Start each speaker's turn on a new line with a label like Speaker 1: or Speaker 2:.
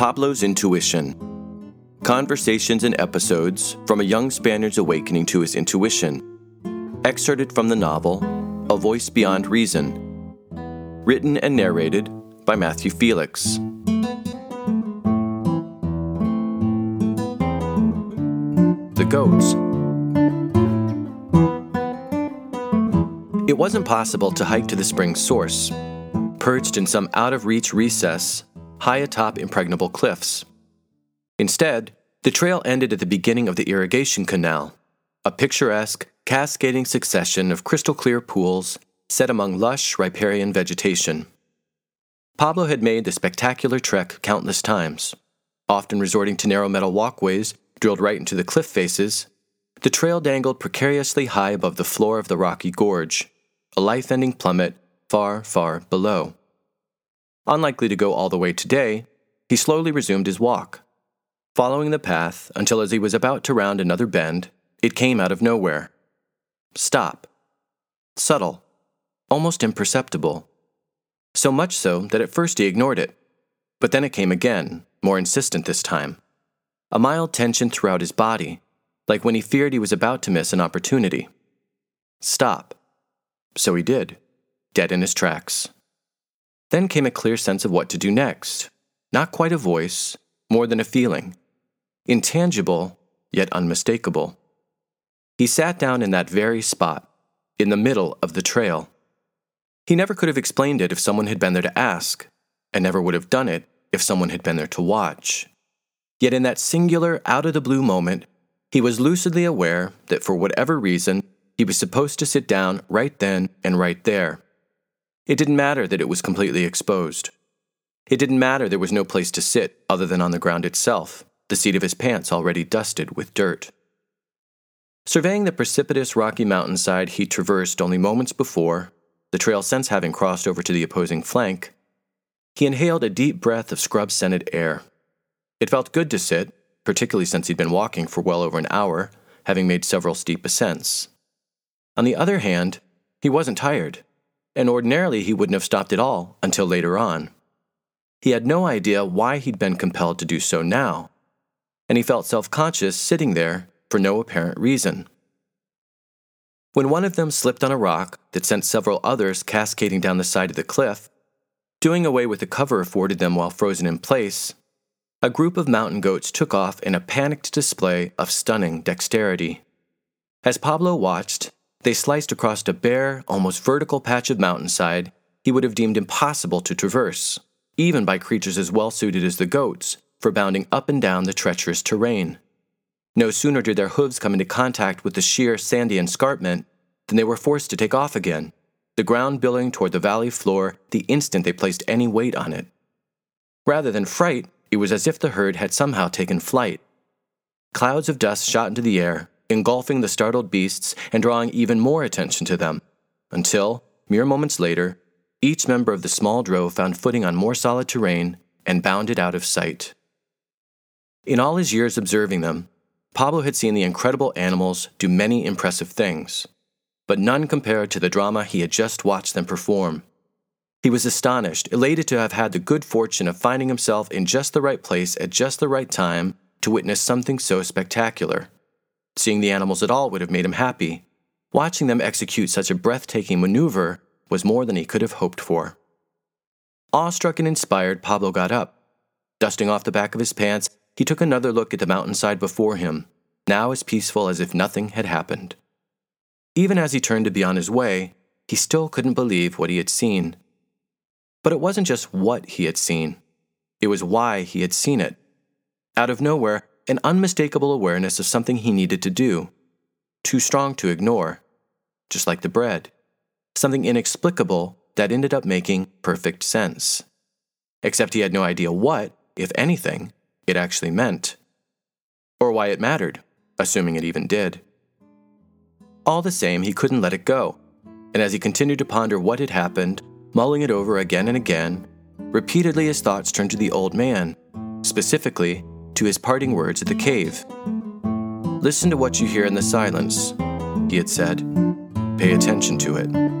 Speaker 1: Pablo's Intuition Conversations and Episodes from a Young Spaniard's Awakening to His Intuition. Excerpted from the novel A Voice Beyond Reason. Written and narrated by Matthew Felix. The Goats. It wasn't possible to hike to the spring's source, perched in some out of reach recess high atop impregnable cliffs. Instead, the trail ended at the beginning of the irrigation canal, a picturesque, cascading succession of crystal clear pools set among lush riparian vegetation. Pablo had made the spectacular trek countless times, often resorting to narrow metal walkways drilled right into the cliff faces. The trail dangled precariously high above the floor of the rocky gorge, a life ending plummet far, far below. Unlikely to go all the way today, he slowly resumed his walk, following the path until as he was about to round another bend, it came out of nowhere. Stop. Subtle, almost imperceptible. So much so that at first he ignored it. But then it came again, more insistent this time. A mild tension throughout his body, like when he feared he was about to miss an opportunity. Stop. So he did, dead in his tracks. Then came a clear sense of what to do next. Not quite a voice, more than a feeling. Intangible, yet unmistakable. He sat down in that very spot, in the middle of the trail. He never could have explained it if someone had been there to ask, and never would have done it if someone had been there to watch. Yet in that singular, out of the blue moment, he was lucidly aware that for whatever reason, he was supposed to sit down right then and right there. It didn't matter that it was completely exposed. It didn't matter there was no place to sit other than on the ground itself, the seat of his pants already dusted with dirt. Surveying the precipitous rocky mountainside he traversed only moments before, the trail since having crossed over to the opposing flank, he inhaled a deep breath of scrub scented air. It felt good to sit, particularly since he'd been walking for well over an hour, having made several steep ascents. On the other hand, he wasn't tired and ordinarily he wouldn't have stopped at all until later on. He had no idea why he'd been compelled to do so now, and he felt self conscious sitting there for no apparent reason. When one of them slipped on a rock that sent several others cascading down the side of the cliff, doing away with the cover afforded them while frozen in place, a group of mountain goats took off in a panicked display of stunning dexterity. As Pablo watched, they sliced across a bare, almost vertical patch of mountainside he would have deemed impossible to traverse, even by creatures as well suited as the goats for bounding up and down the treacherous terrain. No sooner did their hooves come into contact with the sheer sandy escarpment than they were forced to take off again, the ground billowing toward the valley floor the instant they placed any weight on it. Rather than fright, it was as if the herd had somehow taken flight. Clouds of dust shot into the air, engulfing the startled beasts and drawing even more attention to them, until, mere moments later, each member of the small drove found footing on more solid terrain and bounded out of sight. In all his years observing them, Pablo had seen the incredible animals do many impressive things, but none compared to the drama he had just watched them perform. He was astonished, elated to have had the good fortune of finding himself in just the right place at just the right time to witness something so spectacular. Seeing the animals at all would have made him happy. Watching them execute such a breathtaking maneuver was more than he could have hoped for. Awestruck and inspired, Pablo got up. Dusting off the back of his pants, he took another look at the mountainside before him, now as peaceful as if nothing had happened. Even as he turned to be on his way, he still couldn't believe what he had seen. But it wasn't just what he had seen, it was why he had seen it. Out of nowhere, an unmistakable awareness of something he needed to do, too strong to ignore, just like the bread, something inexplicable that ended up making perfect sense. Except he had no idea what, if anything, it actually meant, or why it mattered, assuming it even did. All the same, he couldn't let it go, and as he continued to ponder what had happened, mulling it over again and again, repeatedly his thoughts turned to the old man, specifically to his parting words at the cave. Listen to what you hear in the silence, he had said. Pay attention to it.